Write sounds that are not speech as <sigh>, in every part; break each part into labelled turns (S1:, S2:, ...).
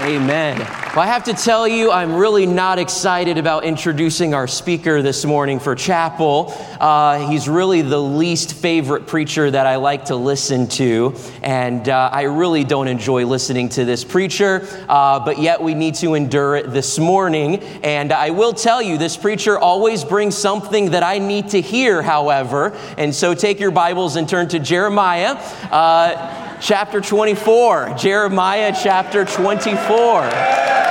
S1: Amen. Well, I have to tell you, I'm really not excited about introducing our speaker this morning for chapel. Uh, he's really the least favorite preacher that I like to listen to, and uh, I really don't enjoy listening to this preacher, uh, but yet we need to endure it this morning. And I will tell you, this preacher always brings something that I need to hear, however, and so take your Bibles and turn to Jeremiah. Uh, chapter 24. Jeremiah chapter 24.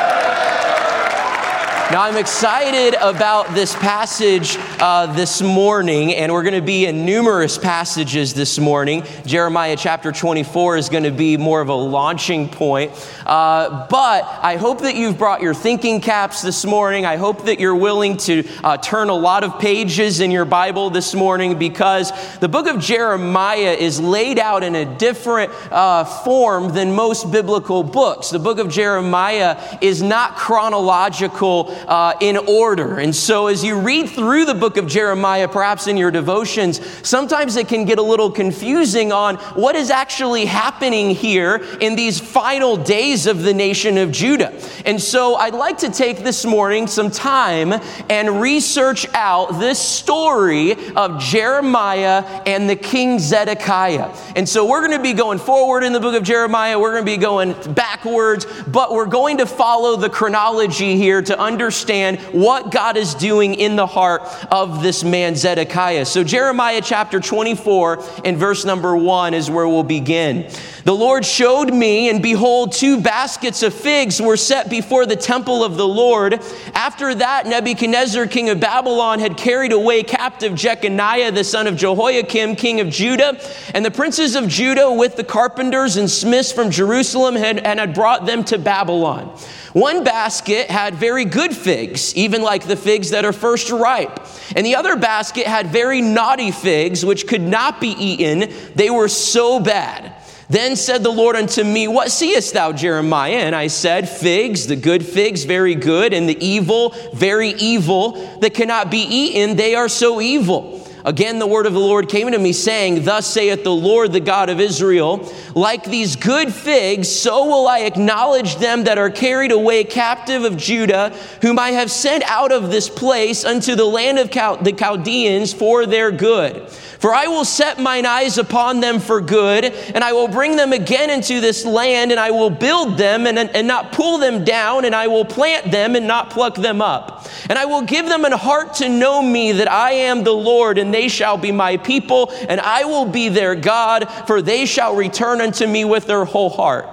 S1: Now, I'm excited about this passage uh, this morning, and we're going to be in numerous passages this morning. Jeremiah chapter 24 is going to be more of a launching point. Uh, but I hope that you've brought your thinking caps this morning. I hope that you're willing to uh, turn a lot of pages in your Bible this morning because the book of Jeremiah is laid out in a different uh, form than most biblical books. The book of Jeremiah is not chronological uh, in order. And so, as you read through the book of Jeremiah, perhaps in your devotions, sometimes it can get a little confusing on what is actually happening here in these final days of the nation of Judah. And so, I'd like to take this morning some time and research out this story of Jeremiah and the king Zedekiah. And so, we're going to be going forward in the book of Jeremiah, we're going to be going backwards, but we're going to follow the chronology here to understand understand what God is doing in the heart of this man Zedekiah. So, Jeremiah chapter 24 and verse number 1 is where we'll begin. The Lord showed me, and behold, two baskets of figs were set before the temple of the Lord. After that, Nebuchadnezzar, king of Babylon, had carried away captive Jeconiah, the son of Jehoiakim, king of Judah, and the princes of Judah with the carpenters and smiths from Jerusalem had, and had brought them to Babylon. One basket had very good figs, even like the figs that are first ripe. And the other basket had very naughty figs, which could not be eaten. They were so bad. Then said the Lord unto me, What seest thou, Jeremiah? And I said, Figs, the good figs, very good, and the evil, very evil, that cannot be eaten, they are so evil. Again, the word of the Lord came unto me, saying, Thus saith the Lord, the God of Israel, like these good figs, so will I acknowledge them that are carried away captive of Judah, whom I have sent out of this place unto the land of the Chaldeans for their good. For I will set mine eyes upon them for good, and I will bring them again into this land, and I will build them and, and not pull them down, and I will plant them and not pluck them up. And I will give them an heart to know me that I am the Lord, and they shall be my people, and I will be their God, for they shall return unto me with their whole heart.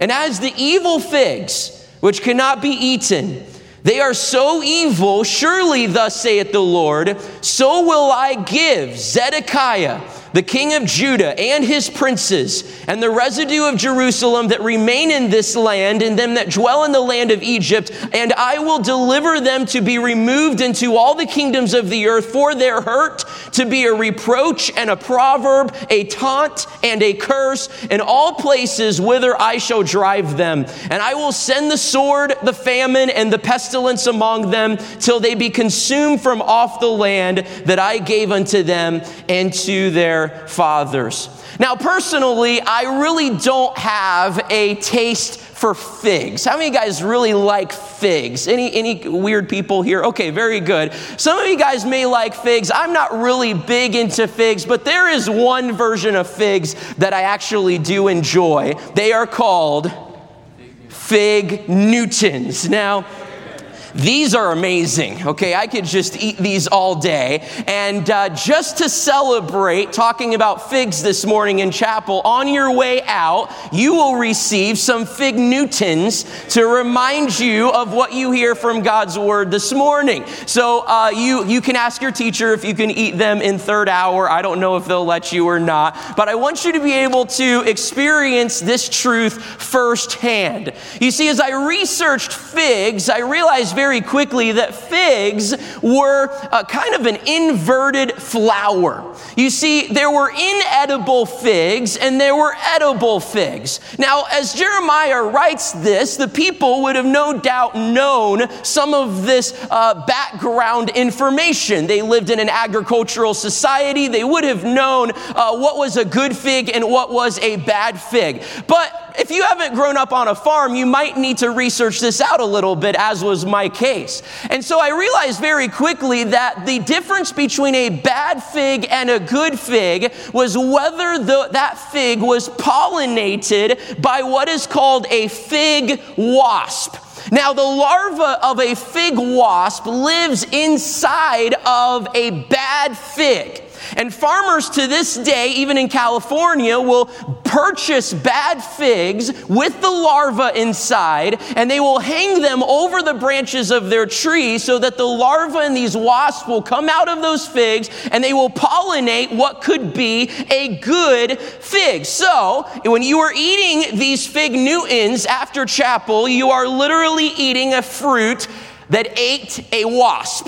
S1: And as the evil figs, which cannot be eaten, they are so evil, surely, thus saith the Lord, so will I give Zedekiah the king of Judah and his princes, and the residue of Jerusalem that remain in this land, and them that dwell in the land of Egypt, and I will deliver them to be removed into all the kingdoms of the earth for their hurt, to be a reproach and a proverb, a taunt and a curse, in all places whither I shall drive them. And I will send the sword, the famine, and the pestilence among them, till they be consumed from off the land that I gave unto them and to their fathers. Now, personally, I really don't have a taste for figs. How many guys really like figs? Any any weird people here? Okay, very good. Some of you guys may like figs. I'm not really big into figs, but there is one version of figs that I actually do enjoy. They are called fig Newtons. Now, these are amazing, okay? I could just eat these all day. And uh, just to celebrate talking about figs this morning in chapel, on your way out, you will receive some fig Newtons to remind you of what you hear from God's word this morning. So uh, you, you can ask your teacher if you can eat them in third hour. I don't know if they'll let you or not, but I want you to be able to experience this truth firsthand. You see, as I researched figs, I realized very very quickly that figs were uh, kind of an inverted flower. You see, there were inedible figs and there were edible figs. Now, as Jeremiah writes this, the people would have no doubt known some of this uh, background information. They lived in an agricultural society, they would have known uh, what was a good fig and what was a bad fig. But if you haven't grown up on a farm, you might need to research this out a little bit, as was my my case. And so I realized very quickly that the difference between a bad fig and a good fig was whether the, that fig was pollinated by what is called a fig wasp. Now, the larva of a fig wasp lives inside of a bad fig. And farmers to this day, even in California, will purchase bad figs with the larva inside and they will hang them over the branches of their tree so that the larva and these wasps will come out of those figs and they will pollinate what could be a good fig. So when you are eating these fig Newtons after chapel, you are literally eating a fruit that ate a wasp.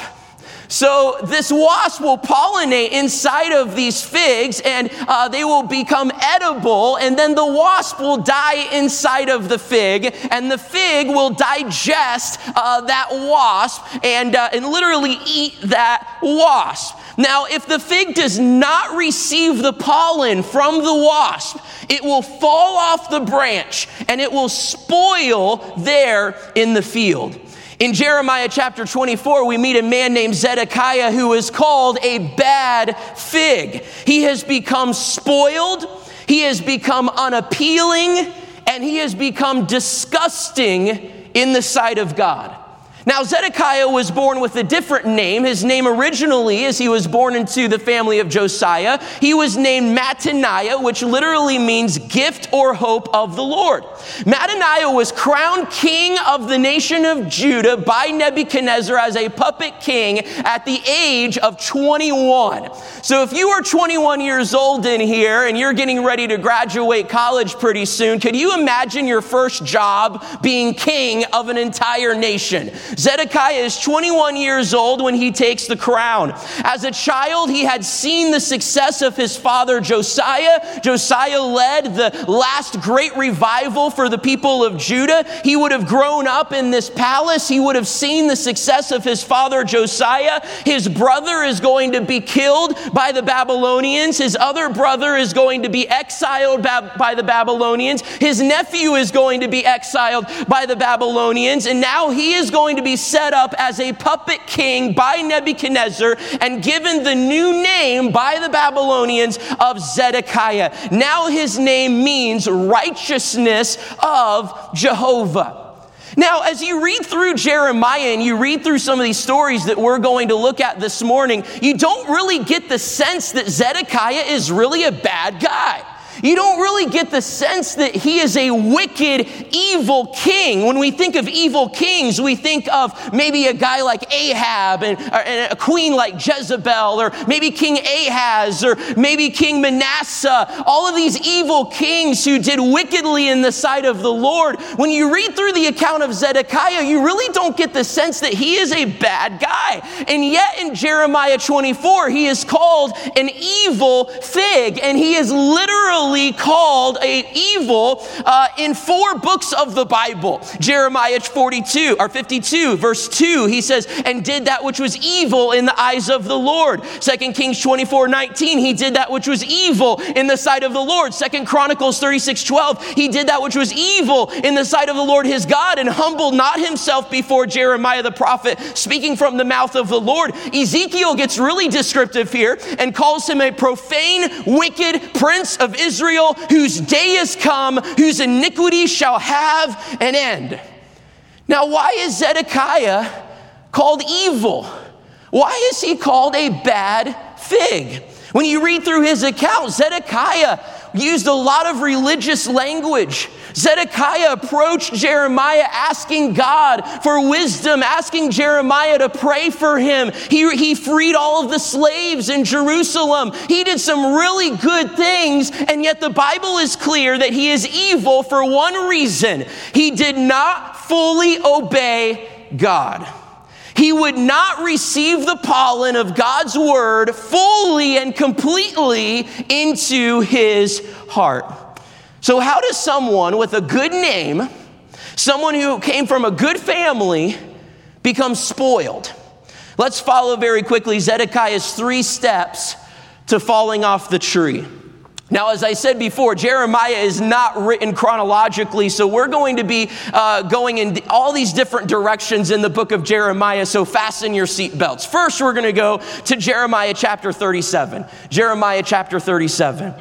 S1: So this wasp will pollinate inside of these figs and uh, they will become edible. And then the wasp will die inside of the fig and the fig will digest uh, that wasp and, uh, and literally eat that wasp. Now, if the fig does not receive the pollen from the wasp, it will fall off the branch and it will spoil there in the field. In Jeremiah chapter 24, we meet a man named Zedekiah who is called a bad fig. He has become spoiled, he has become unappealing, and he has become disgusting in the sight of God. Now, Zedekiah was born with a different name. His name originally, as he was born into the family of Josiah, he was named Mattaniah, which literally means gift or hope of the Lord. Mattaniah was crowned king of the nation of Judah by Nebuchadnezzar as a puppet king at the age of 21. So, if you are 21 years old in here and you're getting ready to graduate college pretty soon, could you imagine your first job being king of an entire nation? Zedekiah is 21 years old when he takes the crown. As a child, he had seen the success of his father Josiah. Josiah led the last great revival for the people of Judah. He would have grown up in this palace. He would have seen the success of his father Josiah. His brother is going to be killed by the Babylonians. His other brother is going to be exiled by the Babylonians. His nephew is going to be exiled by the Babylonians. And now he is going to to be set up as a puppet king by Nebuchadnezzar and given the new name by the Babylonians of Zedekiah. Now his name means righteousness of Jehovah. Now, as you read through Jeremiah and you read through some of these stories that we're going to look at this morning, you don't really get the sense that Zedekiah is really a bad guy. You don't really get the sense that he is a wicked, evil king. When we think of evil kings, we think of maybe a guy like Ahab and, and a queen like Jezebel, or maybe King Ahaz, or maybe King Manasseh. All of these evil kings who did wickedly in the sight of the Lord. When you read through the account of Zedekiah, you really don't get the sense that he is a bad guy. And yet in Jeremiah 24, he is called an evil fig, and he is literally called a evil uh, in four books of the Bible. Jeremiah 42 or 52, verse 2, he says, and did that which was evil in the eyes of the Lord. Second Kings 24, 19, he did that which was evil in the sight of the Lord. Second Chronicles 36, 12, he did that which was evil in the sight of the Lord his God and humbled not himself before Jeremiah the prophet, speaking from the mouth of the Lord. Ezekiel gets really descriptive here and calls him a profane, wicked prince of Israel. Israel, whose day is come, whose iniquity shall have an end. Now, why is Zedekiah called evil? Why is he called a bad fig? When you read through his account, Zedekiah used a lot of religious language. Zedekiah approached Jeremiah asking God for wisdom, asking Jeremiah to pray for him. He, he freed all of the slaves in Jerusalem. He did some really good things, and yet the Bible is clear that he is evil for one reason he did not fully obey God. He would not receive the pollen of God's word fully and completely into his heart. So, how does someone with a good name, someone who came from a good family, become spoiled? Let's follow very quickly Zedekiah's three steps to falling off the tree. Now, as I said before, Jeremiah is not written chronologically, so we're going to be uh, going in all these different directions in the book of Jeremiah, so fasten your seatbelts. First, we're going to go to Jeremiah chapter 37. Jeremiah chapter 37.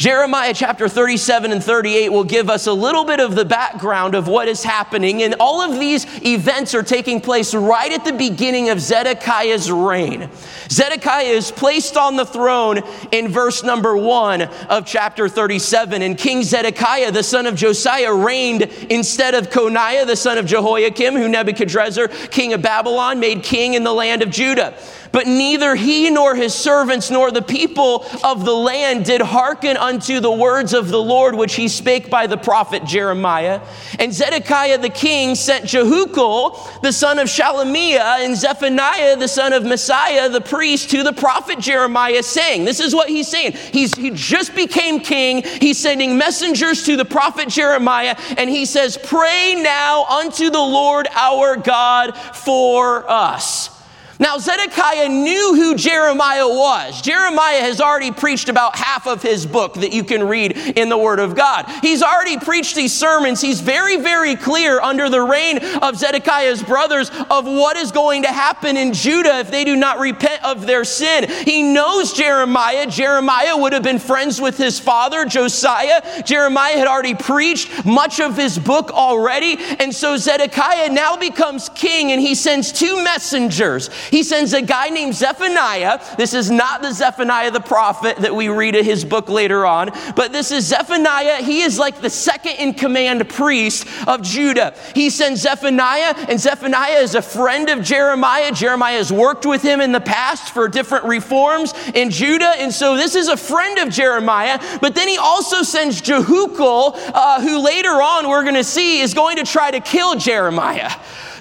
S1: Jeremiah chapter 37 and 38 will give us a little bit of the background of what is happening. And all of these events are taking place right at the beginning of Zedekiah's reign. Zedekiah is placed on the throne in verse number one of chapter 37. And King Zedekiah, the son of Josiah, reigned instead of Coniah, the son of Jehoiakim, who Nebuchadrezzar, king of Babylon, made king in the land of Judah. But neither he nor his servants nor the people of the land did hearken unto the words of the Lord which he spake by the prophet Jeremiah. And Zedekiah the king sent Jehucal, the son of Shelemiah, and Zephaniah, the son of Maaseiah, the priest, to the prophet Jeremiah, saying, This is what he's saying. He's, he just became king. He's sending messengers to the prophet Jeremiah, and he says, Pray now unto the Lord our God for us. Now, Zedekiah knew who Jeremiah was. Jeremiah has already preached about half of his book that you can read in the Word of God. He's already preached these sermons. He's very, very clear under the reign of Zedekiah's brothers of what is going to happen in Judah if they do not repent of their sin. He knows Jeremiah. Jeremiah would have been friends with his father, Josiah. Jeremiah had already preached much of his book already. And so Zedekiah now becomes king and he sends two messengers. He sends a guy named Zephaniah. This is not the Zephaniah the prophet that we read in his book later on, but this is Zephaniah. He is like the second in command priest of Judah. He sends Zephaniah, and Zephaniah is a friend of Jeremiah. Jeremiah has worked with him in the past for different reforms in Judah, and so this is a friend of Jeremiah. But then he also sends Jehucal, uh, who later on we're going to see is going to try to kill Jeremiah.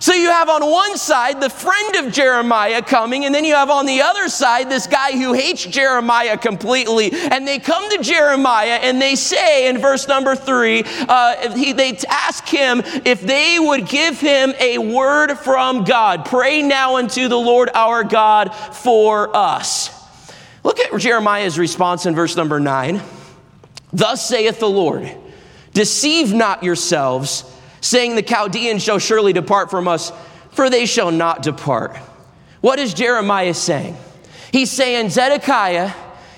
S1: So you have on one side the friend of Jeremiah coming, and then you have on the other side this guy who hates Jeremiah completely. And they come to Jeremiah and they say in verse number three, uh, he, they ask him if they would give him a word from God. Pray now unto the Lord our God for us. Look at Jeremiah's response in verse number nine. Thus saith the Lord, deceive not yourselves saying, The Chaldeans shall surely depart from us, for they shall not depart. What is Jeremiah saying? He's saying, Zedekiah,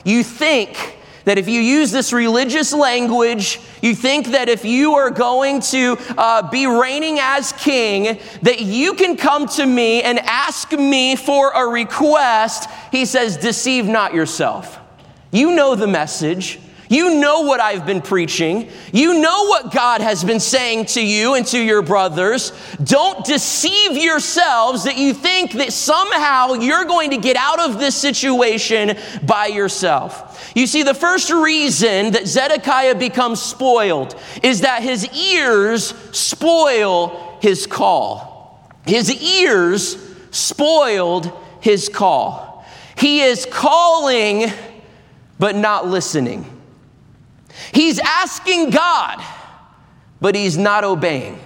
S1: you think that if you use this religious language, you think that if you are going to uh, be reigning as king, that you can come to me and ask me for a request. He says, Deceive not yourself. You know the message. You know what I've been preaching. You know what God has been saying to you and to your brothers. Don't deceive yourselves that you think that somehow you're going to get out of this situation by yourself. You see, the first reason that Zedekiah becomes spoiled is that his ears spoil his call. His ears spoiled his call. He is calling, but not listening. He's asking God, but he's not obeying.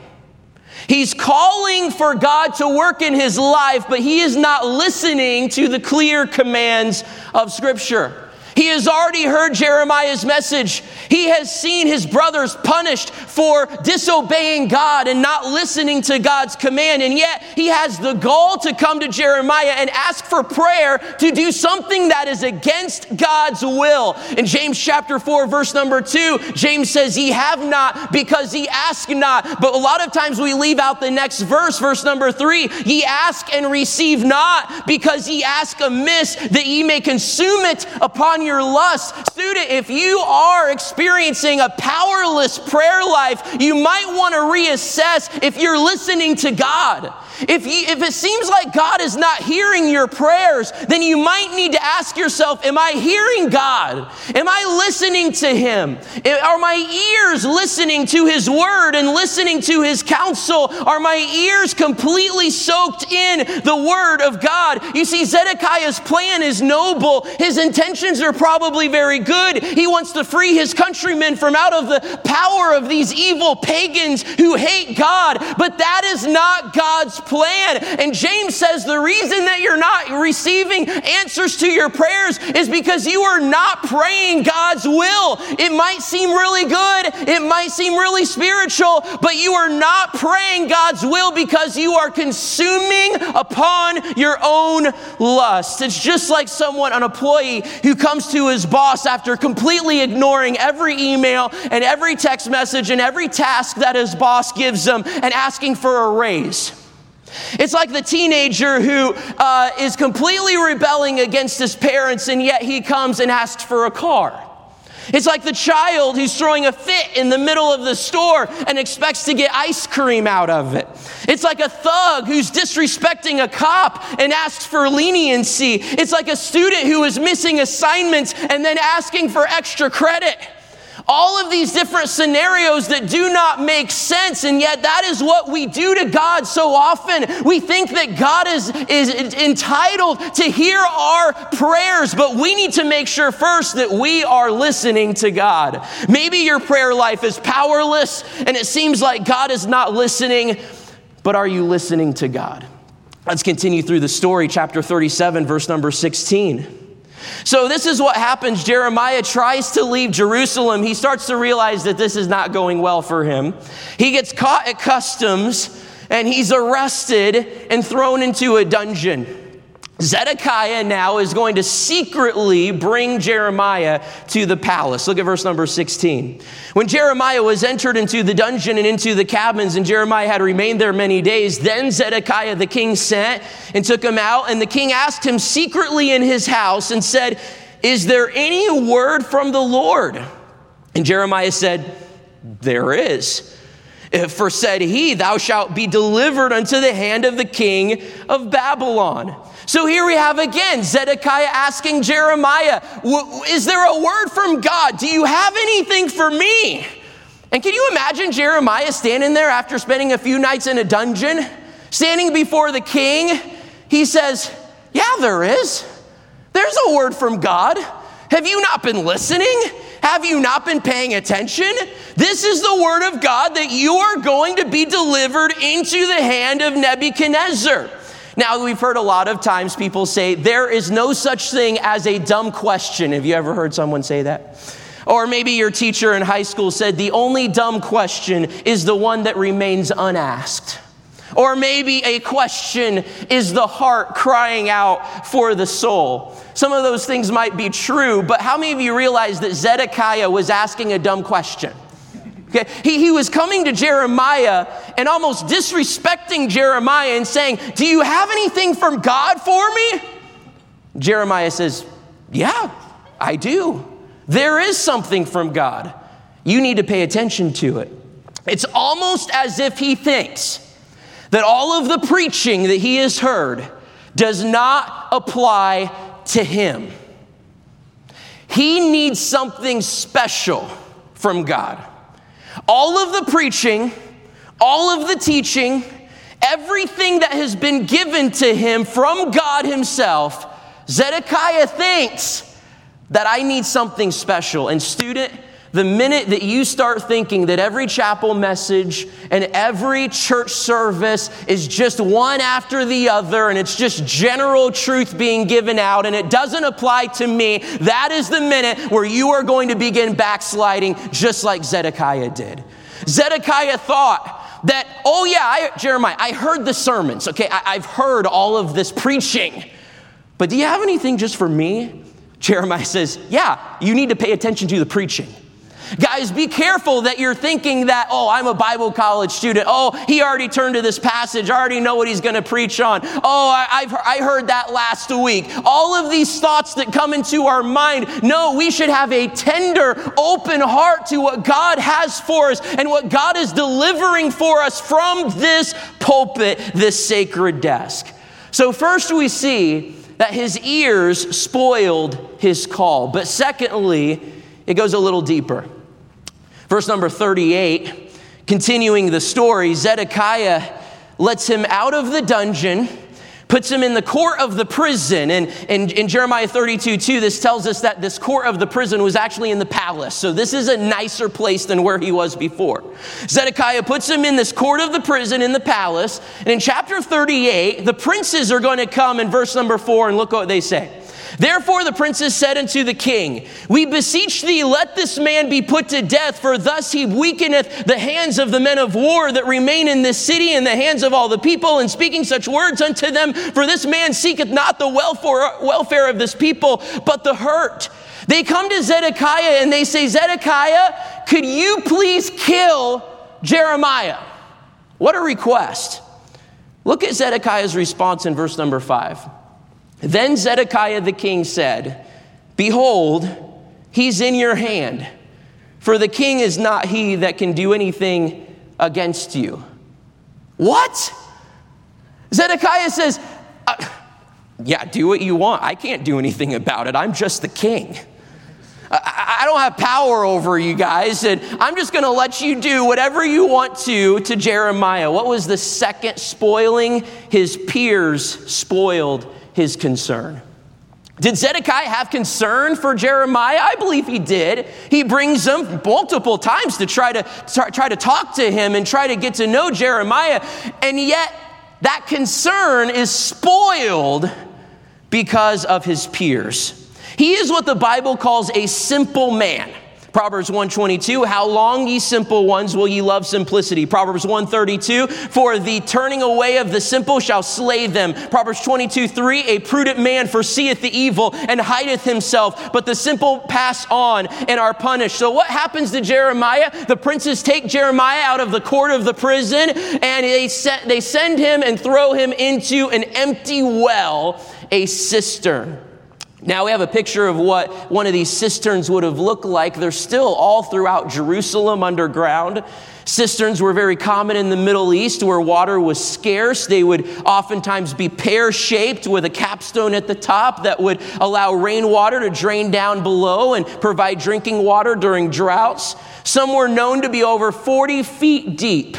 S1: He's calling for God to work in his life, but he is not listening to the clear commands of Scripture. He has already heard Jeremiah's message. He has seen his brothers punished for disobeying God and not listening to God's command. And yet, he has the gall to come to Jeremiah and ask for prayer to do something that is against God's will. In James chapter 4, verse number 2, James says, Ye have not because ye ask not. But a lot of times we leave out the next verse, verse number 3 Ye ask and receive not because ye ask amiss that ye may consume it upon your lust. Student, if you are experiencing a powerless prayer life, you might want to reassess if you're listening to God. If, if it seems like God is not hearing your prayers, then you might need to ask yourself Am I hearing God? Am I listening to Him? Are my ears listening to His word and listening to His counsel? Are my ears completely soaked in the word of God? You see, Zedekiah's plan is noble. His intentions are probably very good. He wants to free his countrymen from out of the power of these evil pagans who hate God, but that is not God's plan. And James says the reason that you're not receiving answers to your prayers is because you are not praying God's will. It might seem really good, it might seem really spiritual, but you are not praying God's will because you are consuming upon your own lust. It's just like someone, an employee, who comes to his boss after completely ignoring every email and every text message and every task that his boss gives him, and asking for a raise. It's like the teenager who uh, is completely rebelling against his parents, and yet he comes and asks for a car. It's like the child who's throwing a fit in the middle of the store and expects to get ice cream out of it. It's like a thug who's disrespecting a cop and asks for leniency. It's like a student who is missing assignments and then asking for extra credit. All of these different scenarios that do not make sense, and yet that is what we do to God so often. We think that God is, is entitled to hear our prayers, but we need to make sure first that we are listening to God. Maybe your prayer life is powerless and it seems like God is not listening, but are you listening to God? Let's continue through the story, chapter 37, verse number 16. So, this is what happens. Jeremiah tries to leave Jerusalem. He starts to realize that this is not going well for him. He gets caught at customs and he's arrested and thrown into a dungeon. Zedekiah now is going to secretly bring Jeremiah to the palace. Look at verse number 16. When Jeremiah was entered into the dungeon and into the cabins, and Jeremiah had remained there many days, then Zedekiah the king sent and took him out. And the king asked him secretly in his house and said, Is there any word from the Lord? And Jeremiah said, There is. Uh, for said he, Thou shalt be delivered unto the hand of the king of Babylon. So here we have again Zedekiah asking Jeremiah, Is there a word from God? Do you have anything for me? And can you imagine Jeremiah standing there after spending a few nights in a dungeon, standing before the king? He says, Yeah, there is. There's a word from God. Have you not been listening? Have you not been paying attention? This is the word of God that you are going to be delivered into the hand of Nebuchadnezzar. Now, we've heard a lot of times people say, There is no such thing as a dumb question. Have you ever heard someone say that? Or maybe your teacher in high school said, The only dumb question is the one that remains unasked. Or maybe a question is the heart crying out for the soul. Some of those things might be true, but how many of you realize that Zedekiah was asking a dumb question? Okay. He, he was coming to Jeremiah and almost disrespecting Jeremiah and saying, Do you have anything from God for me? Jeremiah says, Yeah, I do. There is something from God. You need to pay attention to it. It's almost as if he thinks that all of the preaching that he has heard does not apply to him. He needs something special from God. All of the preaching, all of the teaching, everything that has been given to him from God Himself, Zedekiah thinks that I need something special. And, student, the minute that you start thinking that every chapel message and every church service is just one after the other and it's just general truth being given out and it doesn't apply to me, that is the minute where you are going to begin backsliding just like Zedekiah did. Zedekiah thought, that, oh yeah, I, Jeremiah, I heard the sermons, okay? I, I've heard all of this preaching. But do you have anything just for me? Jeremiah says, yeah, you need to pay attention to the preaching. Guys, be careful that you're thinking that, oh, I'm a Bible college student. Oh, he already turned to this passage. I already know what he's going to preach on. Oh, I, have I heard that last week. All of these thoughts that come into our mind. No, we should have a tender, open heart to what God has for us and what God is delivering for us from this pulpit, this sacred desk. So, first we see that his ears spoiled his call. But secondly, it goes a little deeper. Verse number 38, continuing the story, Zedekiah lets him out of the dungeon puts him in the court of the prison. And in, Jeremiah 32 2, this tells us that this court of the prison was actually in the palace. So this is a nicer place than where he was before. Zedekiah puts him in this court of the prison in the palace. And in chapter 38, the princes are going to come in verse number 4 and look what they say. Therefore, the princess said unto the king, We beseech thee, let this man be put to death, for thus he weakeneth the hands of the men of war that remain in this city and the hands of all the people, in speaking such words unto them. For this man seeketh not the welfare of this people, but the hurt. They come to Zedekiah and they say, Zedekiah, could you please kill Jeremiah? What a request. Look at Zedekiah's response in verse number five. Then Zedekiah the king said, Behold, he's in your hand, for the king is not he that can do anything against you. What? Zedekiah says, uh, Yeah, do what you want. I can't do anything about it. I'm just the king. I don't have power over you guys, and I'm just going to let you do whatever you want to to Jeremiah. What was the second spoiling? His peers spoiled his concern. Did Zedekiah have concern for Jeremiah? I believe he did. He brings him multiple times to try to try to talk to him and try to get to know Jeremiah, and yet that concern is spoiled because of his peers. He is what the Bible calls a simple man. Proverbs 122, how long ye simple ones will ye love simplicity? Proverbs 132, for the turning away of the simple shall slay them. Proverbs 22, 3, a prudent man foreseeth the evil and hideth himself, but the simple pass on and are punished. So what happens to Jeremiah? The princes take Jeremiah out of the court of the prison and they, set, they send him and throw him into an empty well, a cistern. Now we have a picture of what one of these cisterns would have looked like. They're still all throughout Jerusalem underground. Cisterns were very common in the Middle East where water was scarce. They would oftentimes be pear shaped with a capstone at the top that would allow rainwater to drain down below and provide drinking water during droughts. Some were known to be over 40 feet deep.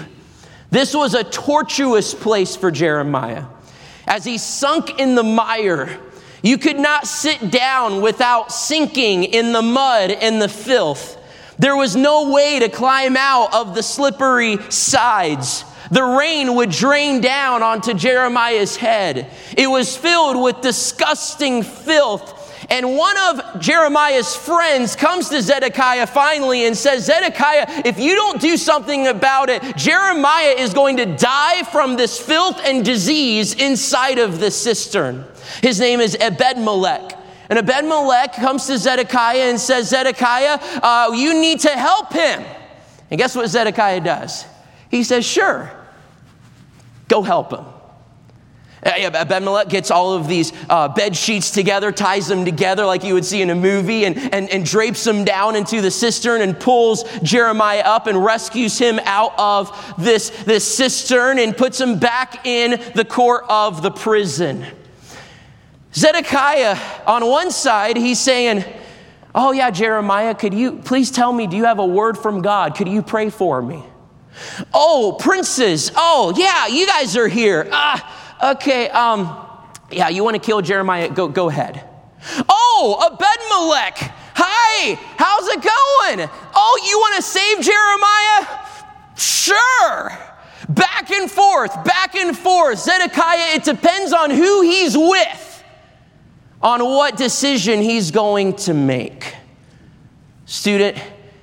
S1: This was a tortuous place for Jeremiah. As he sunk in the mire, you could not sit down without sinking in the mud and the filth. There was no way to climb out of the slippery sides. The rain would drain down onto Jeremiah's head. It was filled with disgusting filth and one of Jeremiah's friends comes to Zedekiah finally and says, Zedekiah, if you don't do something about it, Jeremiah is going to die from this filth and disease inside of the cistern. His name is Ebedmelech. And Ebedmelech comes to Zedekiah and says, Zedekiah, uh, you need to help him. And guess what Zedekiah does? He says, Sure, go help him. Uh, Abimelech gets all of these uh, bed sheets together, ties them together like you would see in a movie, and, and, and drapes them down into the cistern and pulls Jeremiah up and rescues him out of this, this cistern and puts him back in the court of the prison. Zedekiah, on one side, he's saying, Oh, yeah, Jeremiah, could you please tell me, do you have a word from God? Could you pray for me? Oh, princes, oh, yeah, you guys are here. Ah, okay, um, yeah, you want to kill Jeremiah? Go, go ahead. Oh, Abedmelech. Hi, how's it going? Oh, you want to save Jeremiah? Sure. Back and forth, back and forth. Zedekiah, it depends on who he's with, on what decision he's going to make. Student,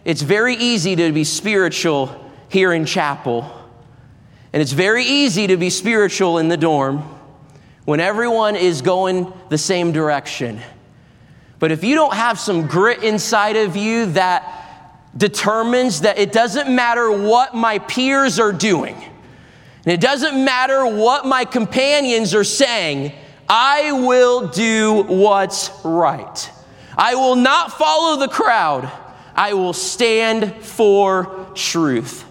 S1: it's very easy to be spiritual here in chapel and it's very easy to be spiritual in the dorm when everyone is going the same direction. But if you don't have some grit inside of you that determines that it doesn't matter what my peers are doing, and it doesn't matter what my companions are saying, I will do what's right. I will not follow the crowd. I will stand for truth.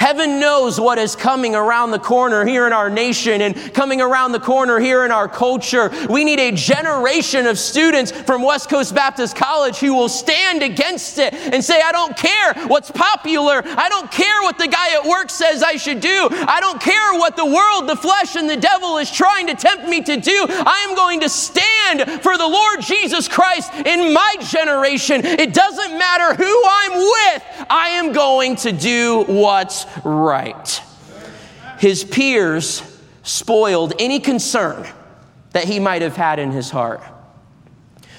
S1: Heaven knows what is coming around the corner here in our nation and coming around the corner here in our culture. We need a generation of students from West Coast Baptist College who will stand against it and say, I don't care what's popular. I don't care what the guy at work says I should do. I don't care what the world, the flesh, and the devil is trying to tempt me to do. I am going to stand for the Lord Jesus Christ in my generation. It doesn't matter who I'm with, I am going to do what's right. His peers spoiled any concern that he might have had in his heart.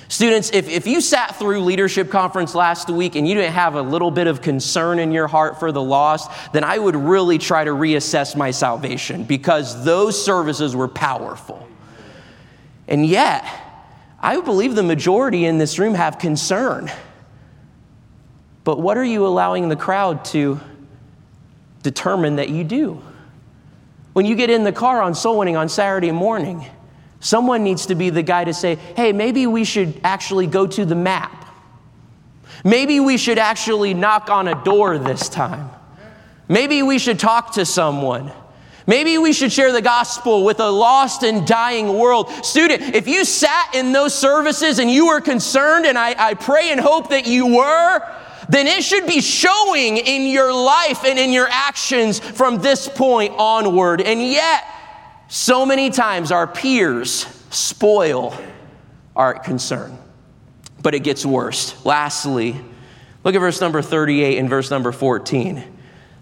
S1: Students, if, if you sat through leadership conference last week and you didn't have a little bit of concern in your heart for the lost, then I would really try to reassess my salvation because those services were powerful. And yet, I believe the majority in this room have concern. But what are you allowing the crowd to Determine that you do. When you get in the car on soul winning on Saturday morning, someone needs to be the guy to say, hey, maybe we should actually go to the map. Maybe we should actually knock on a door this time. Maybe we should talk to someone. Maybe we should share the gospel with a lost and dying world. Student, if you sat in those services and you were concerned, and I, I pray and hope that you were, then it should be showing in your life and in your actions from this point onward. And yet, so many times our peers spoil our concern. But it gets worse. Lastly, look at verse number 38 and verse number 14.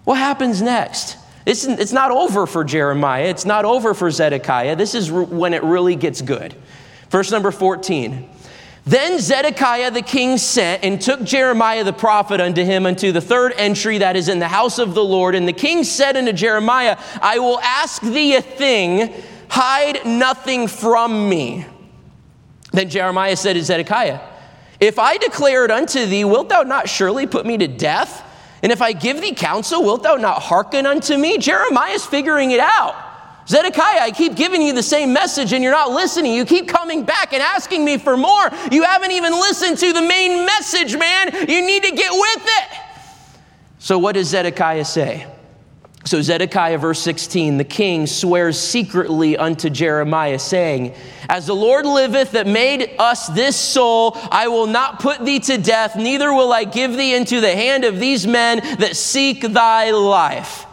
S1: What happens next? It's, it's not over for Jeremiah. It's not over for Zedekiah. This is re- when it really gets good. Verse number 14 then Zedekiah the king sent and took Jeremiah the prophet unto him unto the third entry that is in the house of the Lord. And the king said unto Jeremiah, I will ask thee a thing, hide nothing from me. Then Jeremiah said to Zedekiah, If I declare it unto thee, wilt thou not surely put me to death? And if I give thee counsel, wilt thou not hearken unto me? Jeremiah's figuring it out. Zedekiah, I keep giving you the same message and you're not listening. You keep coming back and asking me for more. You haven't even listened to the main message, man. You need to get with it. So, what does Zedekiah say? So, Zedekiah, verse 16, the king swears secretly unto Jeremiah, saying, As the Lord liveth that made us this soul, I will not put thee to death, neither will I give thee into the hand of these men that seek thy life.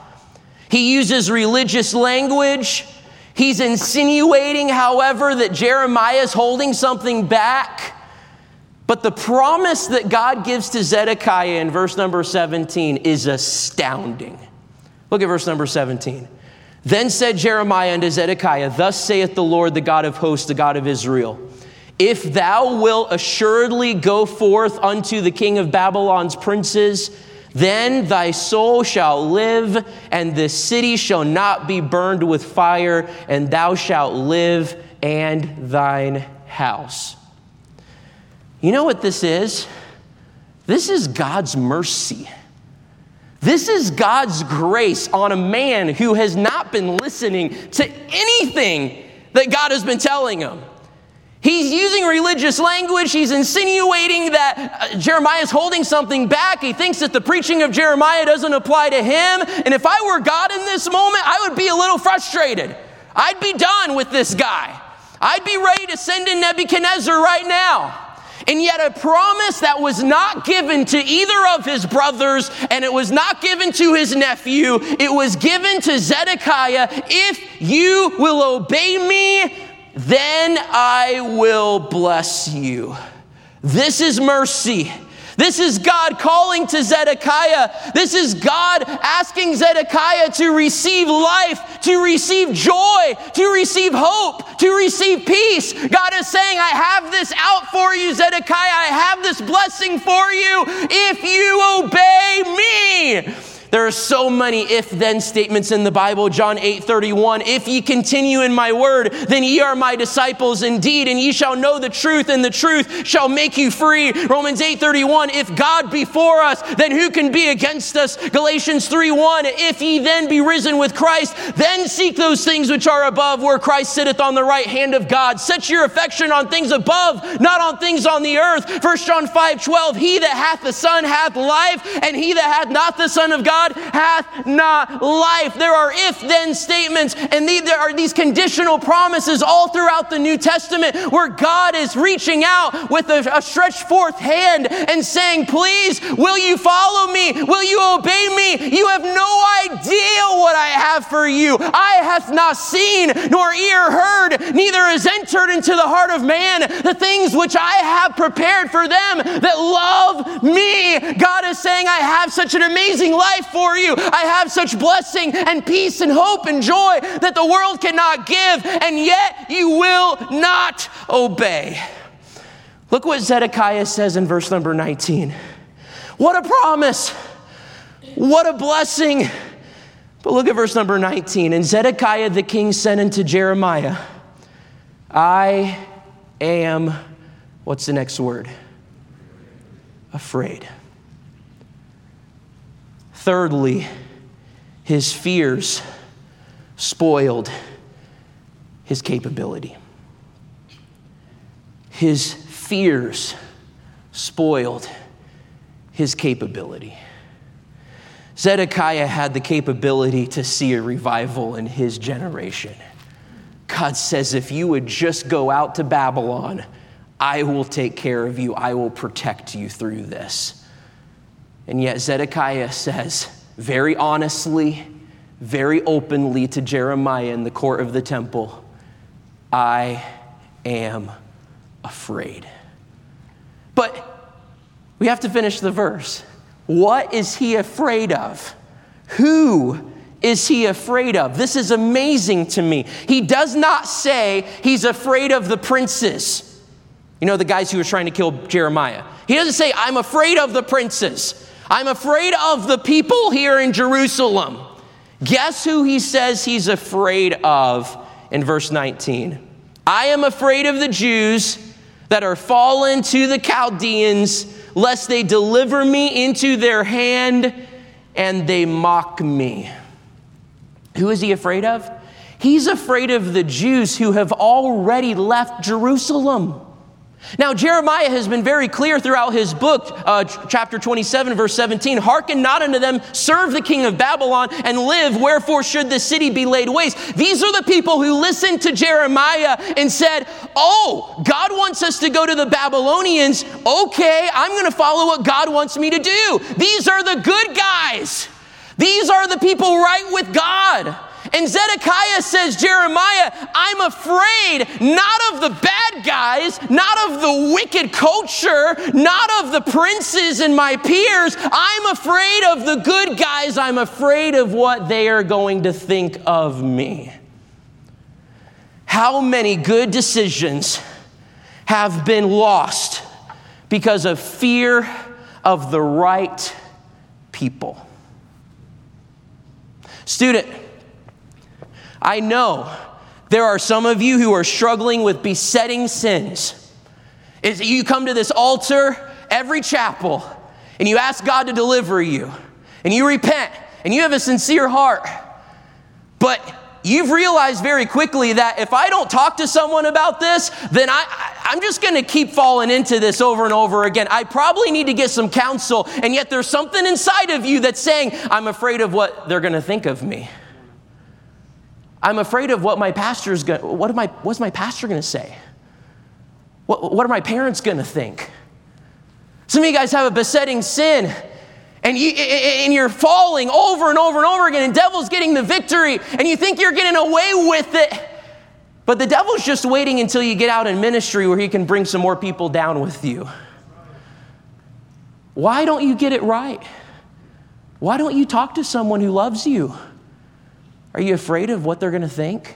S1: He uses religious language. He's insinuating, however, that Jeremiah is holding something back. But the promise that God gives to Zedekiah in verse number 17 is astounding. Look at verse number 17. Then said Jeremiah unto Zedekiah, Thus saith the Lord, the God of hosts, the God of Israel. If thou wilt assuredly go forth unto the king of Babylon's princes, then thy soul shall live, and the city shall not be burned with fire, and thou shalt live and thine house. You know what this is? This is God's mercy. This is God's grace on a man who has not been listening to anything that God has been telling him. He's using religious language. He's insinuating that uh, Jeremiah is holding something back. He thinks that the preaching of Jeremiah doesn't apply to him. And if I were God in this moment, I would be a little frustrated. I'd be done with this guy. I'd be ready to send in Nebuchadnezzar right now. And yet, a promise that was not given to either of his brothers, and it was not given to his nephew, it was given to Zedekiah if you will obey me, then I will bless you. This is mercy. This is God calling to Zedekiah. This is God asking Zedekiah to receive life, to receive joy, to receive hope, to receive peace. God is saying, I have this out for you, Zedekiah. I have this blessing for you if you obey me. There are so many if then statements in the Bible. John 8 31. If ye continue in my word, then ye are my disciples indeed, and ye shall know the truth, and the truth shall make you free. Romans 8 31. If God be for us, then who can be against us? Galatians 3 1. If ye then be risen with Christ, then seek those things which are above, where Christ sitteth on the right hand of God. Set your affection on things above, not on things on the earth. 1 John 5 12. He that hath the Son hath life, and he that hath not the Son of God, God hath not life. There are if then statements, and the, there are these conditional promises all throughout the New Testament where God is reaching out with a, a stretched forth hand and saying, Please, will you follow me? Will you obey me? You have no idea what I have for you. I hath not seen, nor ear heard, neither has entered into the heart of man the things which I have prepared for them that love me. God is saying, I have such an amazing life for you. I have such blessing and peace and hope and joy that the world cannot give, and yet you will not obey. Look what Zedekiah says in verse number 19. What a promise! What a blessing! But look at verse number 19. And Zedekiah the king sent unto Jeremiah, I am, what's the next word? Afraid. Thirdly, his fears spoiled his capability. His fears spoiled his capability. Zedekiah had the capability to see a revival in his generation. God says, if you would just go out to Babylon, I will take care of you, I will protect you through this. And yet, Zedekiah says very honestly, very openly to Jeremiah in the court of the temple I am afraid. But we have to finish the verse. What is he afraid of? Who is he afraid of? This is amazing to me. He does not say he's afraid of the princes. You know, the guys who were trying to kill Jeremiah. He doesn't say, I'm afraid of the princes. I'm afraid of the people here in Jerusalem. Guess who he says he's afraid of in verse 19? I am afraid of the Jews that are fallen to the Chaldeans, lest they deliver me into their hand and they mock me. Who is he afraid of? He's afraid of the Jews who have already left Jerusalem. Now, Jeremiah has been very clear throughout his book, uh, chapter 27, verse 17 Hearken not unto them, serve the king of Babylon, and live, wherefore should the city be laid waste? These are the people who listened to Jeremiah and said, Oh, God wants us to go to the Babylonians. Okay, I'm going to follow what God wants me to do. These are the good guys. These are the people right with God. And Zedekiah says, Jeremiah, I'm afraid not of the bad guys, not of the wicked culture, not of the princes and my peers. I'm afraid of the good guys. I'm afraid of what they are going to think of me. How many good decisions have been lost because of fear of the right people? Student, I know there are some of you who are struggling with besetting sins. Is you come to this altar every chapel and you ask God to deliver you and you repent and you have a sincere heart. But you've realized very quickly that if I don't talk to someone about this, then I, am just going to keep falling into this over and over again. I probably need to get some counsel. And yet there's something inside of you that's saying, I'm afraid of what they're going to think of me. I'm afraid of what my pastor's going what am I what's my pastor gonna say? What, what are my parents gonna think? Some of you guys have a besetting sin. And, you, and you're falling over and over and over again, and devil's getting the victory, and you think you're getting away with it. But the devil's just waiting until you get out in ministry where he can bring some more people down with you. Why don't you get it right? Why don't you talk to someone who loves you? Are you afraid of what they're going to think?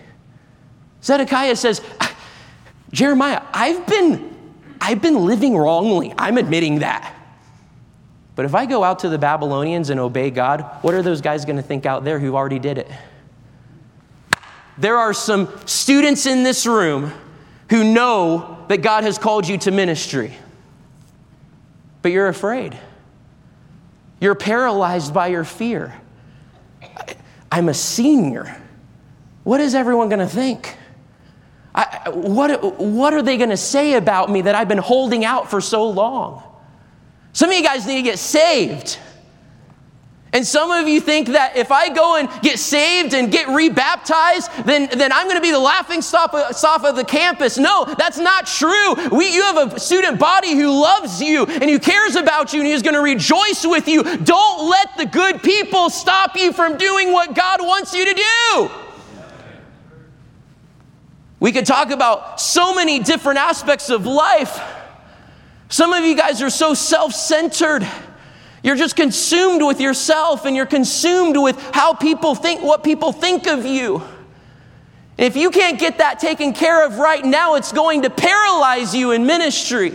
S1: Zedekiah says, ah, Jeremiah, I've been, I've been living wrongly. I'm admitting that. But if I go out to the Babylonians and obey God, what are those guys going to think out there who already did it? There are some students in this room who know that God has called you to ministry, but you're afraid. You're paralyzed by your fear. I'm a senior. What is everyone going to think? I, what, what are they going to say about me that I've been holding out for so long? Some of you guys need to get saved. And some of you think that if I go and get saved and get rebaptized, then, then I'm going to be the laughing stock of, the campus. No, that's not true. We, you have a student body who loves you and who cares about you and who's going to rejoice with you. Don't let the good people stop you from doing what God wants you to do. We could talk about so many different aspects of life. Some of you guys are so self centered. You're just consumed with yourself and you're consumed with how people think, what people think of you. if you can't get that taken care of right now, it's going to paralyze you in ministry.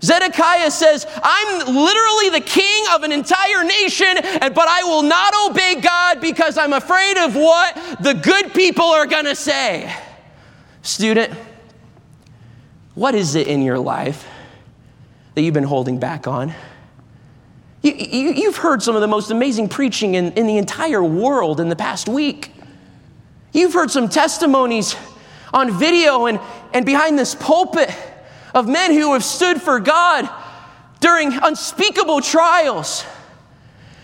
S1: Zedekiah says, I'm literally the king of an entire nation, but I will not obey God because I'm afraid of what the good people are going to say. Student, what is it in your life that you've been holding back on? You, have you, heard some of the most amazing preaching in, in the entire world in the past week. You've heard some testimonies on video and, and behind this pulpit of men who have stood for God during unspeakable trials.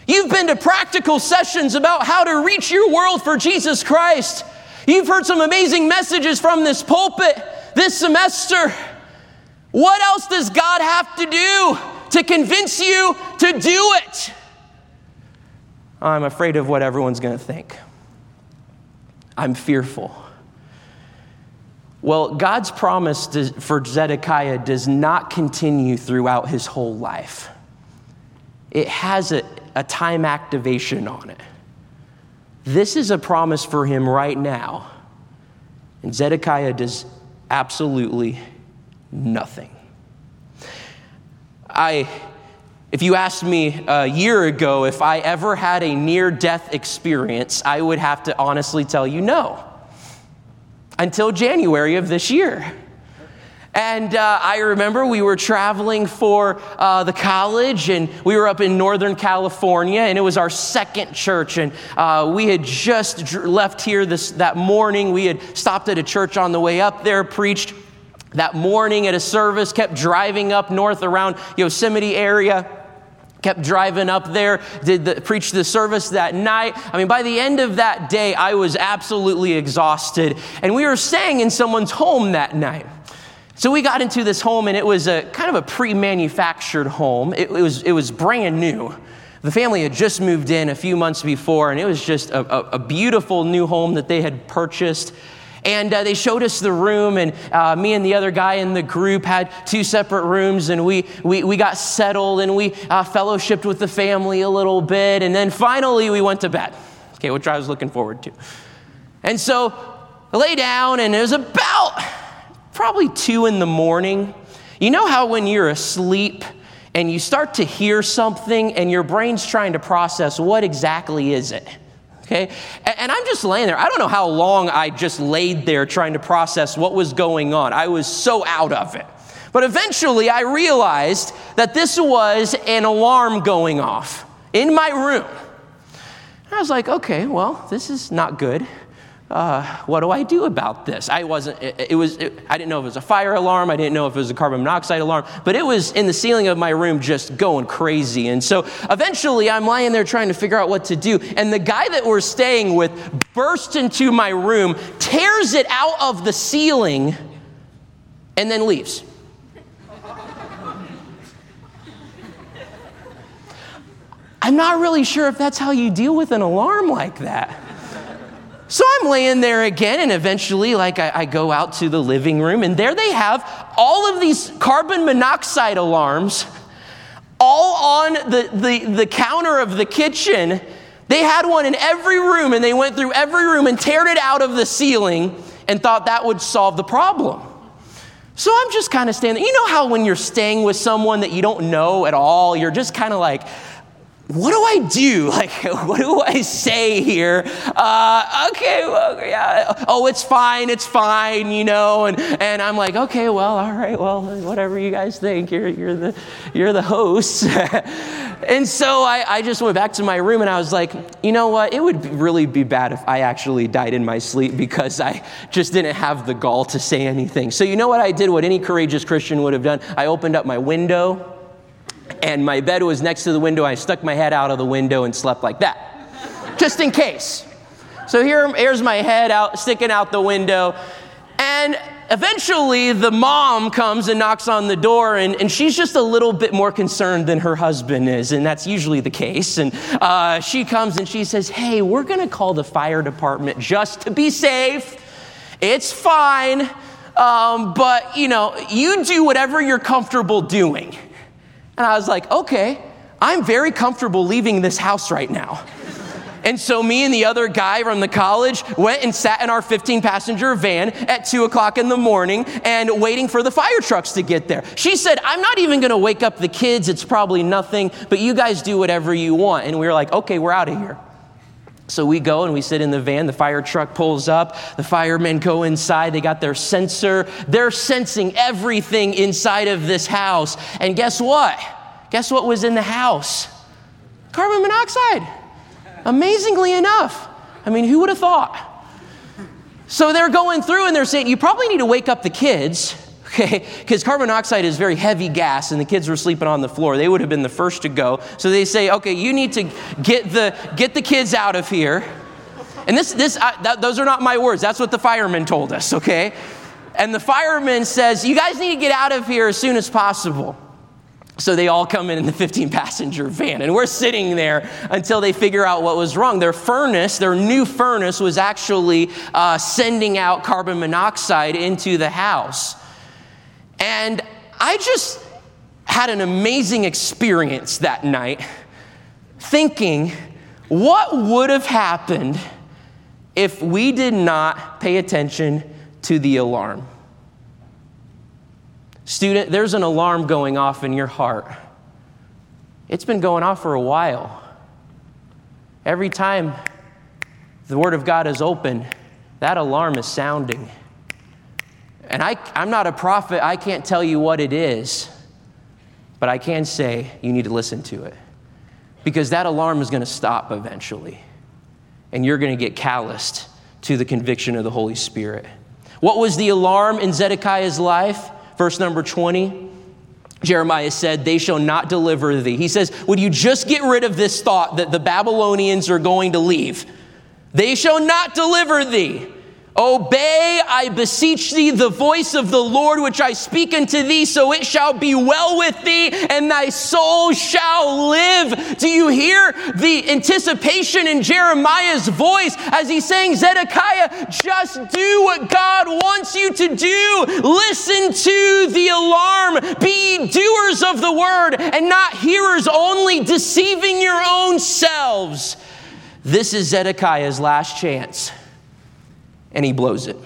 S1: You've been to practical sessions about how to reach your world for Jesus Christ. You've heard some amazing messages from this pulpit this semester. What else does God have to do? to convince you to do it. I'm afraid of what everyone's going to think. I'm fearful. Well, God's promise for Zedekiah does not continue throughout his whole life. It has a, a time activation on it. This is a promise for him right now. And Zedekiah does absolutely nothing. I, if you asked me a year ago if I ever had a near death experience, I would have to honestly tell you no until January of this year. And uh, I remember we were traveling for uh, the college, and we were up in Northern California, and it was our second church. And uh, we had just left here this, that morning. We had stopped at a church on the way up there, preached that morning at a service, kept driving up north around Yosemite area kept driving up there did the, preach the service that night i mean by the end of that day i was absolutely exhausted and we were staying in someone's home that night so we got into this home and it was a kind of a pre-manufactured home it, it was, it was brand new the family had just moved in a few months before and it was just a, a, a beautiful new home that they had purchased and uh, they showed us the room, and uh, me and the other guy in the group had two separate rooms, and we, we, we got settled and we uh, fellowshipped with the family a little bit. And then finally, we went to bed. Okay, which I was looking forward to. And so I lay down, and it was about probably two in the morning. You know how when you're asleep, and you start to hear something and your brain's trying to process what exactly is it okay? And, and I'm just laying there. I don't know how long I just laid there trying to process what was going on. I was so out of it. But eventually I realized that this was an alarm going off in my room. I was like, okay, well, this is not good uh, what do I do about this? I wasn't, it, it was, it, I didn't know if it was a fire alarm. I didn't know if it was a carbon monoxide alarm, but it was in the ceiling of my room just going crazy. And so eventually I'm lying there trying to figure out what to do. And the guy that we're staying with bursts into my room, tears it out of the ceiling, and then leaves. I'm not really sure if that's how you deal with an alarm like that. So I'm laying there again, and eventually, like, I, I, go out to the living room, and there they have all of these carbon monoxide alarms all on the, the, the counter of the kitchen. They had one in every room, and they went through every room and teared it out of the ceiling and thought that would solve the problem. So I'm just kind of standing. You know how when you're staying with someone that you don't know at all, you're just kind of like, what do I do? <laughs> Like, what do I say here? Uh, okay, well, yeah. Oh, it's fine, it's fine, you know. And, and I'm like, okay, well, all right, well, whatever you guys think, you're, you're, the, you're the host. <laughs> and so I, I just went back to my room and I was like, you know what? It would really be bad if I actually died in my sleep because I just didn't have the gall to say anything. So, you know what I did? What any courageous Christian would have done? I opened up my window and my bed was next to the window. I stuck my head out of the window and slept like that, just in case. So here, here's my head out, sticking out the window. And eventually, the mom comes and knocks on the door, and, and she's just a little bit more concerned than her husband is, and that's usually the case. And uh, she comes and she says, Hey, we're gonna call the fire department just to be safe. It's fine, um, but you know, you do whatever you're comfortable doing. And I was like, okay, I'm very comfortable leaving this house right now. And so me and the other guy from the college went and sat in our 15 passenger van at two o'clock in the morning and waiting for the fire trucks to get there. She said, I'm not even going to wake up the kids. It's probably nothing, but you guys do whatever you want. And we were like, okay, we're out of here. So we go and we sit in the van. The fire truck pulls up. The firemen go inside. They got their sensor. They're sensing everything inside of this house. And guess what? Guess what was in the house? Carbon monoxide. Amazingly enough. I mean, who would have thought? So they're going through and they're saying, You probably need to wake up the kids okay? Because <laughs> carbon monoxide is very heavy gas, and the kids were sleeping on the floor. They would have been the first to go. So they say, okay, you need to get the, get the kids out of here. And this, this, I, that, those are not my words. That's what the fireman told us, okay? And the fireman says, you guys need to get out of here as soon as possible. So they all come in in the 15 passenger van, and we're sitting there until they figure out what was wrong. Their furnace, their new furnace, was actually uh, sending out carbon monoxide into the house. And I just had an amazing experience that night thinking, what would have happened if we did not pay attention to the alarm? Student, there's an alarm going off in your heart. It's been going off for a while. Every time the Word of God is open, that alarm is sounding. And I, I'm not a prophet, I can't tell you what it is, but I can say you need to listen to it because that alarm is going to stop eventually, and you're going to get calloused to the conviction of the Holy Spirit. What was the alarm in Zedekiah's life? Verse number 20. Jeremiah said, They shall not deliver thee. He says, Would you just get rid of this thought that the Babylonians are going to leave? They shall not deliver thee. Obey, I beseech thee, the voice of the Lord which I speak unto thee, so it shall be well with thee, and thy soul shall live. Do you hear the anticipation in Jeremiah's voice as he's saying, Zedekiah, just do what God wants you to do? Listen to the alarm. Be doers of the word and not hearers only, deceiving your own selves. This is Zedekiah's last chance and he blows it.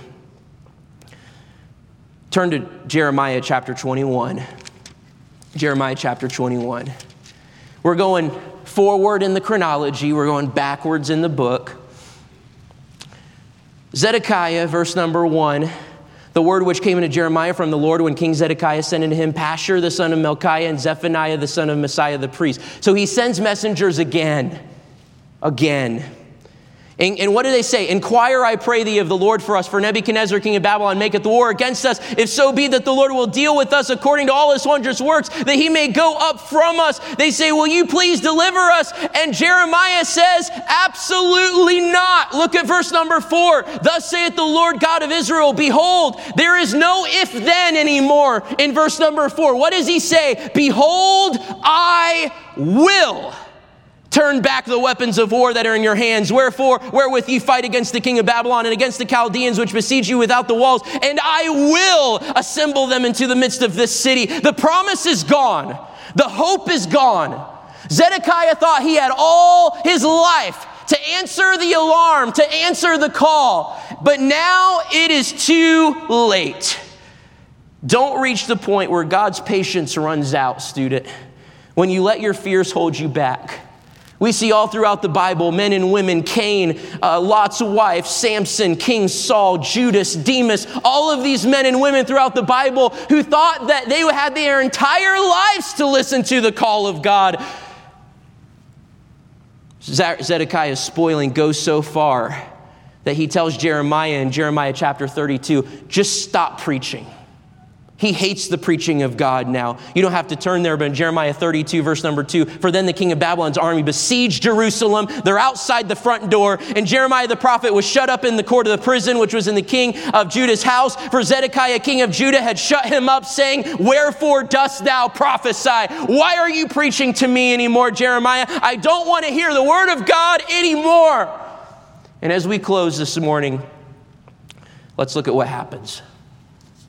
S1: Turn to Jeremiah chapter 21. Jeremiah chapter 21. We're going forward in the chronology, we're going backwards in the book. Zedekiah, verse number one, the word which came into Jeremiah from the Lord when King Zedekiah sent into him Pashur the son of Melchiah and Zephaniah the son of Maaseiah the priest. So he sends messengers again, again. And, and, what do they say? Inquire, I pray thee, of the Lord for us, for Nebuchadnezzar, king of Babylon, maketh war against us. If so be that the Lord will deal with us according to all his wondrous works, that he may go up from us. They say, Will you please deliver us? And Jeremiah says, Absolutely not. Look at verse number four. Thus saith the Lord God of Israel, Behold, there is no if then anymore in verse number four. What does he say? Behold, I will. Turn back the weapons of war that are in your hands. Wherefore, wherewith ye fight against the king of Babylon and against the Chaldeans which besiege you without the walls, and I will assemble them into the midst of this city. The promise is gone. The hope is gone. Zedekiah thought he had all his life to answer the alarm, to answer the call, but now it is too late. Don't reach the point where God's patience runs out, student, when you let your fears hold you back we see all throughout the Bible men and women, Cain, uh, Lot's wife, Samson, King Saul, Judas, Demas, all of these men and women throughout the Bible who thought that they had their entire lives to listen to the call of God. Zedekiah's spoiling goes so far that he tells Jeremiah in Jeremiah chapter 32 just stop preaching. He hates the preaching of God now. You don't have to turn there, but in Jeremiah 32, verse number 2, for then the king of Babylon's army besieged Jerusalem. They're outside the front door. And Jeremiah the prophet was shut up in the court of the prison, which was in the king of Judah's house. For Zedekiah, king of Judah, had shut him up, saying, Wherefore dost thou prophesy? Why are you preaching to me anymore, Jeremiah? I don't want to hear the word of God anymore. And as we close this morning, let's look at what happens.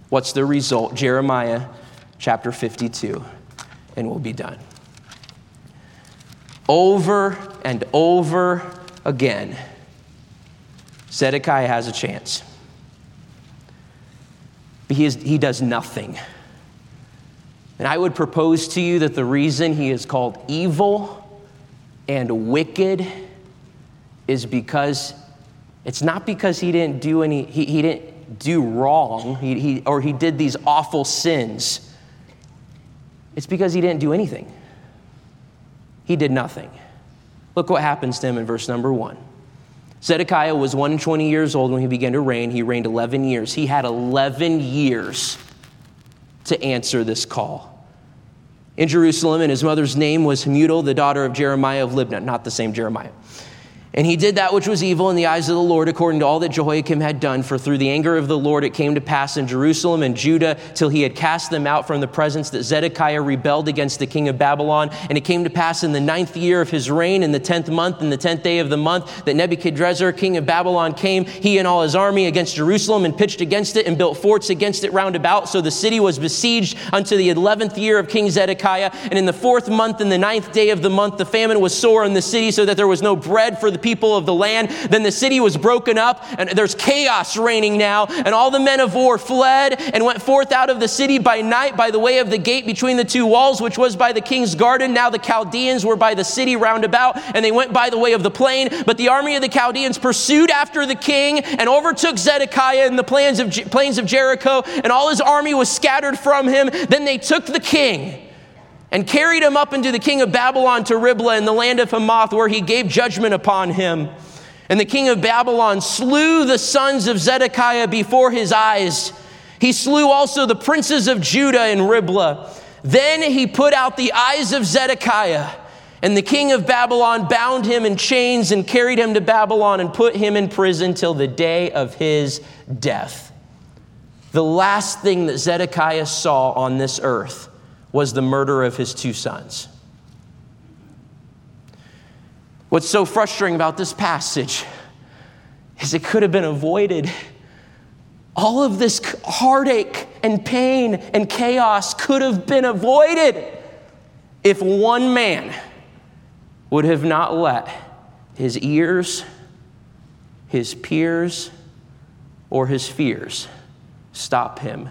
S1: What's the result? Jeremiah chapter 52, and we'll be done. Over and over again, Zedekiah has a chance. But he, is, he does nothing. And I would propose to you that the reason he is called evil and wicked is because it's not because he didn't do any, he, he didn't do wrong he, he, or he did these awful sins, it's because he didn't do anything. He did nothing. Look what happens to him in verse number one. Zedekiah was 120 years old when he began to reign. He reigned 11 years. He had 11 years to answer this call. In Jerusalem, and his mother's name was Hamutal, the daughter of Jeremiah of Libnah, not the same Jeremiah. And he did that which was evil in the eyes of the Lord, according to all that Jehoiakim had done. For through the anger of the Lord it came to pass in Jerusalem and Judah, till he had cast them out from the presence that Zedekiah rebelled against the king of Babylon. And it came to pass in the ninth year of his reign, in the tenth month, in the tenth day of the month, that Nebuchadrezzar, king of Babylon, came, he and all his army, against Jerusalem, and pitched against it, and built forts against it round about. So the city was besieged unto the eleventh year of King Zedekiah. And in the fourth month, in the ninth day of the month, the famine was sore in the city, so that there was no bread for the the people of the land. Then the city was broken up, and there's chaos reigning now. And all the men of war fled and went forth out of the city by night by the way of the gate between the two walls, which was by the king's garden. Now the Chaldeans were by the city round about, and they went by the way of the plain. But the army of the Chaldeans pursued after the king and overtook Zedekiah in the plains of, plains of Jericho, and all his army was scattered from him. Then they took the king and carried him up into the king of Babylon to Riblah in the land of Hamath, where he gave judgment upon him. And the king of Babylon slew the sons of Zedekiah before his eyes. He slew also the princes of Judah in Riblah. Then he put out the eyes of Zedekiah, and the king of Babylon bound him in chains and carried him to Babylon and put him in prison till the day of his death. The last thing that Zedekiah saw on this earth was the murder of his two sons. What's so frustrating about this passage is it could have been avoided. All of this heartache and pain and chaos could have been avoided if one man would have not let his ears, his peers, or his fears stop him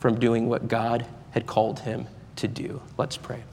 S1: from doing what God had called him to do. Let's pray.